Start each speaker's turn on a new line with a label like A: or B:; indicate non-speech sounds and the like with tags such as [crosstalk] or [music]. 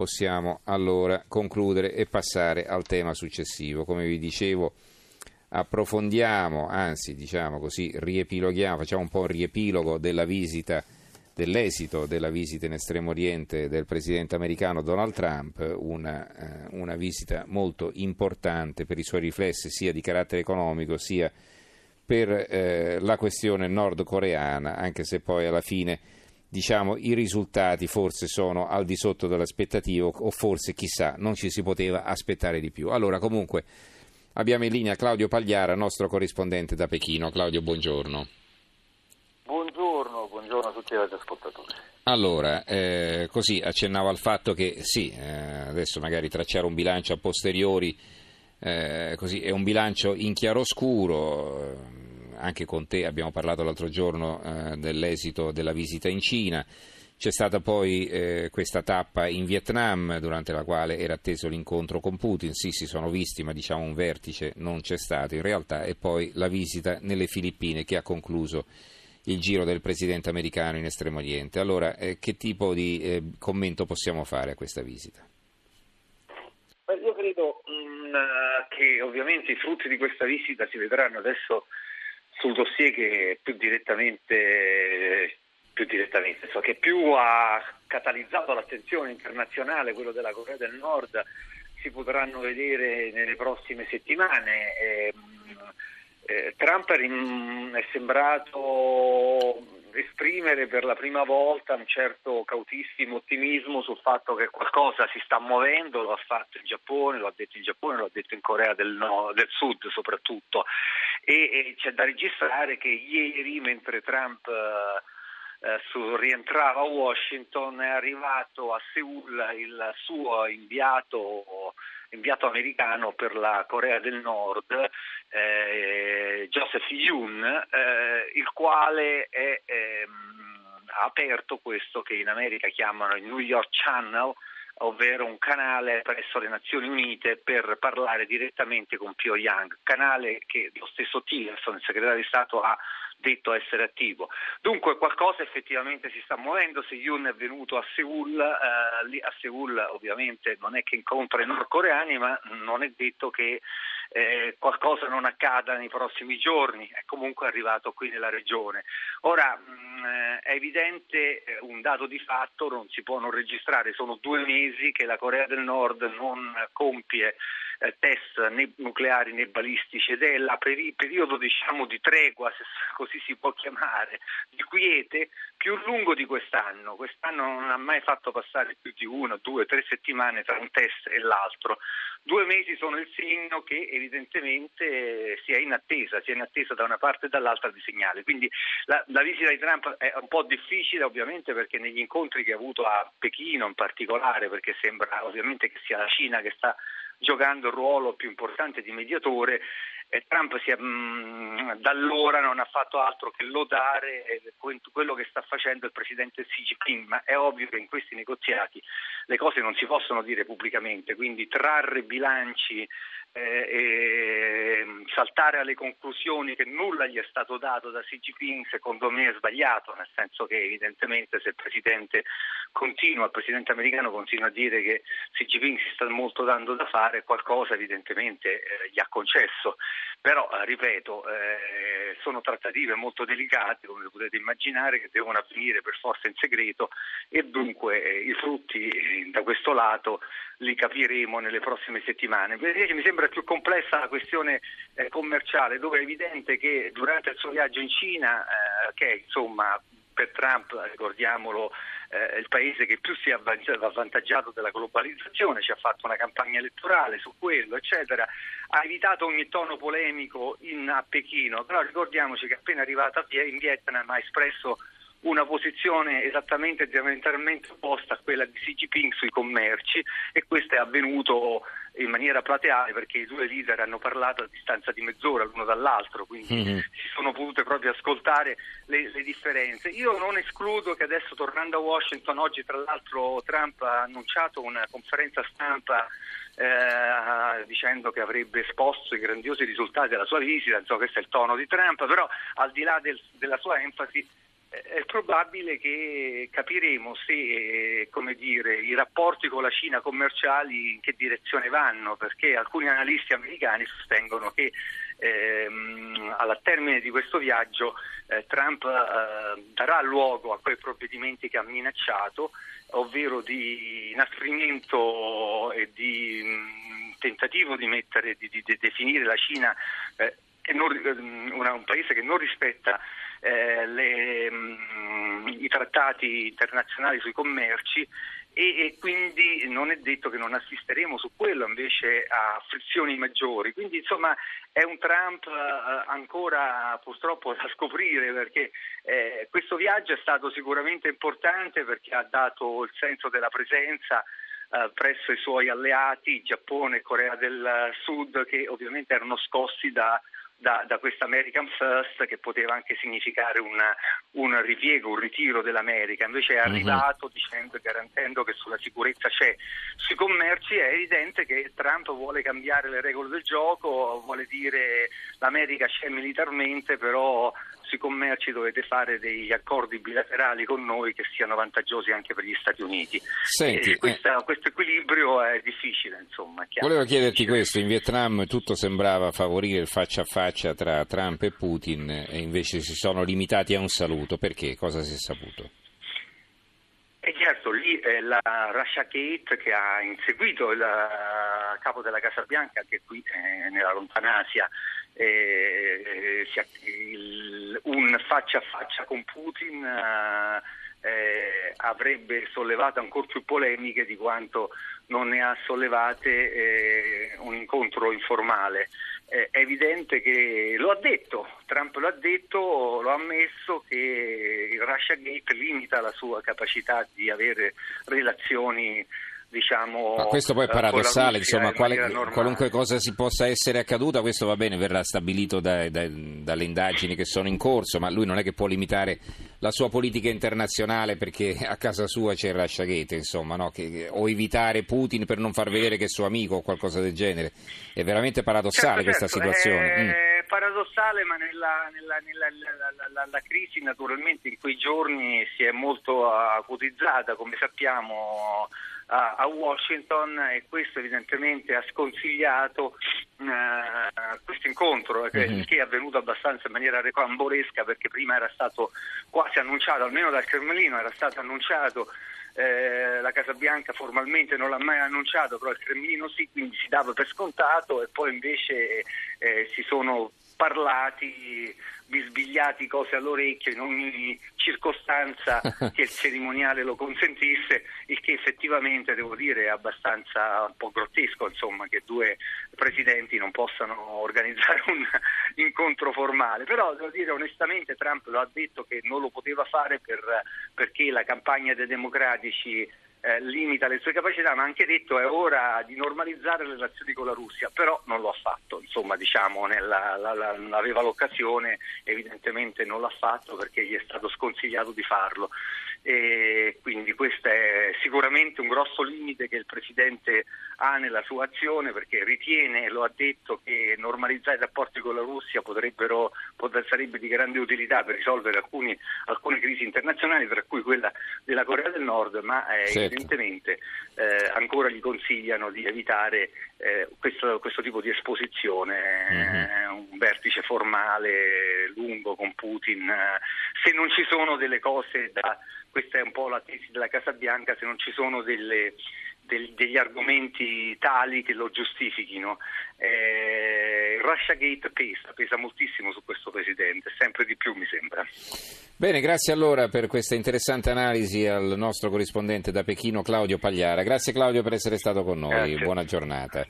A: possiamo allora concludere e passare al tema successivo. Come vi dicevo, approfondiamo, anzi diciamo così, riepiloghiamo, facciamo un po' un riepilogo della visita, dell'esito della visita in Estremo Oriente del presidente americano Donald Trump, una, eh, una visita molto importante per i suoi riflessi sia di carattere economico sia per eh, la questione nordcoreana, anche se poi alla fine diciamo, i risultati forse sono al di sotto dell'aspettativa o forse chissà non ci si poteva aspettare di più. Allora comunque Abbiamo in linea Claudio Pagliara, nostro corrispondente da Pechino. Claudio, buongiorno.
B: Buongiorno, buongiorno a tutti gli ascoltatori.
A: Allora, eh, così accennavo al fatto che sì, eh, adesso magari tracciare un bilancio a posteriori, eh, così è un bilancio in chiaroscuro, anche con te abbiamo parlato l'altro giorno eh, dell'esito della visita in Cina. C'è stata poi eh, questa tappa in Vietnam durante la quale era atteso l'incontro con Putin, sì si sono visti ma diciamo un vertice non c'è stato in realtà e poi la visita nelle Filippine che ha concluso il giro del presidente americano in Estremo Oriente. Allora eh, che tipo di eh, commento possiamo fare a questa visita?
B: Io credo mh, mm, che ovviamente i frutti di questa visita si vedranno adesso sul dossier che più direttamente più direttamente, so che più ha catalizzato l'attenzione internazionale, quello della Corea del Nord, si potranno vedere nelle prossime settimane. Eh, eh, Trump è sembrato esprimere per la prima volta un certo cautissimo ottimismo sul fatto che qualcosa si sta muovendo, lo ha fatto in Giappone, lo ha detto in Giappone, lo ha detto in Corea del, no, del Sud soprattutto e, c'è da registrare che ieri mentre Trump eh, eh, su, rientrava a Washington, è arrivato a Seoul il suo inviato, inviato americano per la Corea del Nord, eh, Joseph Yoon, eh, il quale è, ehm, ha aperto questo che in America chiamano il New York Channel, ovvero un canale presso le Nazioni Unite per parlare direttamente con Pyongyang, canale che lo stesso Tillerson, il segretario di Stato, ha detto essere attivo. Dunque qualcosa effettivamente si sta muovendo, se Yoon è venuto a Seoul, eh, lì a Seoul ovviamente non è che incontra i nordcoreani, ma non è detto che eh, qualcosa non accada nei prossimi giorni, è comunque arrivato qui nella regione. Ora mh, mm, è evidente eh, un dato di fatto, non si può non registrare, sono due mesi che la Corea del Nord non compie eh, test né nucleari né balistici ed è il peri- periodo diciamo, di tregua, se così si può chiamare, di quiete più lungo di quest'anno. Quest'anno non ha mai fatto passare più di una, due, tre settimane tra un test e l'altro. Due mesi sono il segno che evidentemente si è in attesa, si è in attesa da una parte e dall'altra di segnale. Quindi la, la visita di Trump è un po' difficile ovviamente perché negli incontri che ha avuto a Pechino in particolare, perché sembra ovviamente che sia la Cina che sta giocando il ruolo più importante di mediatore e Trump è, mh, mm, da allora non ha fatto altro che lodare quello che sta facendo il presidente Xi Jinping, ma è ovvio che in questi negoziati le cose non si possono dire pubblicamente, quindi trarre bilanci eh, e mm, saltare alle conclusioni che nulla gli è stato dato da Xi Jinping secondo me è sbagliato, nel senso che evidentemente se il presidente continua, il presidente americano continua a dire che Xi Jinping si sta molto dando da fare, qualcosa evidentemente eh, gli ha concesso, però eh, ripeto, eh, sono trattative molto delicate come potete immaginare che devono avvenire per forza in segreto e dunque eh, i frutti eh, da questo lato li capiremo nelle prossime settimane. Mi sembra più complessa la questione eh, commerciale, dove è evidente che durante il suo viaggio in Cina, che insomma per Trump, ricordiamolo, eh, il paese che più si è avvantaggiato della globalizzazione, ci ha fatto una campagna elettorale su quello, eccetera, ha evitato ogni tono polemico in, a Pechino, però ricordiamoci che appena arrivata in Vietnam ha espresso una posizione esattamente diametralmente opposta a quella di Xi Jinping sui commerci e questo è avvenuto in maniera plateale perché i due leader hanno parlato a distanza di mezz'ora l'uno dall'altro, quindi mm-hmm. si sono potute proprio ascoltare le, le, differenze. Io non escludo che adesso tornando a Washington, oggi tra l'altro Trump ha annunciato una conferenza stampa eh, dicendo che avrebbe esposto i grandiosi risultati della sua visita, insomma questo è il tono di Trump, però al di là del, della sua enfasi è probabile che capiremo se dire, i rapporti con la Cina commerciali in che direzione vanno, perché alcuni analisti americani sostengono che ehm, alla termine di questo viaggio eh, Trump eh, darà luogo a quei provvedimenti che ha minacciato, ovvero di inasprimento e di mh, tentativo di, mettere, di, di, definire la Cina eh, non, una, un paese che non rispetta eh, le, mh, i trattati internazionali sui commerci e, e, quindi non è detto che non assisteremo su quello invece a frizioni maggiori. Quindi insomma è un Trump eh, ancora purtroppo da scoprire perché eh, questo viaggio è stato sicuramente importante perché ha dato il senso della presenza eh, presso i suoi alleati Giappone e Corea del Sud che ovviamente erano scossi da da, da questa American First che poteva anche significare una, un ripiego, un ritiro dell'America, invece è mhm. arrivato uh-huh. dicendo e garantendo che sulla sicurezza c'è. Sui commerci è evidente che Trump vuole cambiare le regole del gioco, vuole dire l'America c'è militarmente, però sui commerci dovete fare degli accordi bilaterali con noi che siano vantaggiosi anche per gli Stati Uniti. Senti, questa, eh, questo equilibrio è difficile, insomma.
A: Volevo chiederti questo, in Vietnam tutto sembrava favorire il faccia a faccia tra Trump e Putin e invece si sono limitati a un saluto, perché? Cosa si è saputo?
B: E certo, lì è la Russia Gate che ha inseguito il eh, capo della Casa Bianca, che qui eh, nella lontana Asia eh, il, un faccia a faccia con Putin eh, eh, avrebbe sollevato ancora più polemiche di quanto non ne ha sollevate eh, un incontro informale. È evidente che lo ha detto, Trump lo ha detto, lo ha ammesso che il Russia Gate limita la sua capacità di avere relazioni diciamo,
A: Ma questo poi è paradossale, insomma, quale, qualunque cosa si possa essere accaduta, questo va bene, verrà stabilito da, da, dalle indagini che sono in corso, ma lui non è che può limitare la sua politica internazionale perché a casa sua c'è il Rasciaghete, insomma, no? che, o evitare Putin per non far vedere che è suo amico o qualcosa del genere. È veramente paradossale certo, questa certo, situazione.
B: È... Mm paradossale, ma nella, nella, nella la, la, la, crisi naturalmente in quei giorni si è molto acutizzata, come sappiamo a, a Washington e questo evidentemente ha sconsigliato uh, questo incontro mm-hmm. che è avvenuto abbastanza in maniera recamboresca perché prima era stato quasi annunciato, almeno dal Cremlino era stato annunciato eh, la Casa Bianca formalmente non l'ha mai annunciato, però il Cremlino sì, quindi si dava per scontato e poi invece eh, si sono parlati bisbigliati cose all'orecchio in ogni circostanza [laughs] che il cerimoniale lo consentisse, il che effettivamente devo dire è abbastanza un po' grottesco insomma, che due presidenti non possano organizzare un incontro formale, però devo dire onestamente Trump lo ha detto che non lo poteva fare per, perché la campagna dei democratici eh, limita le sue capacità, ma ha anche detto è ora di normalizzare le relazioni con la Russia, però non lo ha fatto, insomma diciamo nella, la, la, aveva l'occasione, evidentemente non l'ha fatto perché gli è stato sconsigliato di farlo e quindi questo è sicuramente un grosso limite che il Presidente ha nella sua azione perché ritiene, lo ha detto, che normalizzare i rapporti con la Russia potrebbero, sarebbe di grande utilità per risolvere alcuni, alcune crisi internazionali, tra cui quella della Corea del Nord, ma eh, certo. evidentemente eh, ancora gli consigliano di evitare eh, questo, questo, tipo di esposizione, mm-hmm. un vertice formale lungo con Putin, eh, se non ci sono delle cose da questa è un po' la tesi della Casa Bianca, se non ci sono delle, del, degli argomenti tali che lo giustifichino. Eh, Russia Gate pesa, pesa moltissimo su questo Presidente, sempre di più mi sembra.
A: Bene, grazie allora per questa interessante analisi al nostro corrispondente da Pechino Claudio Pagliara. Grazie Claudio per essere stato con noi, grazie. buona giornata.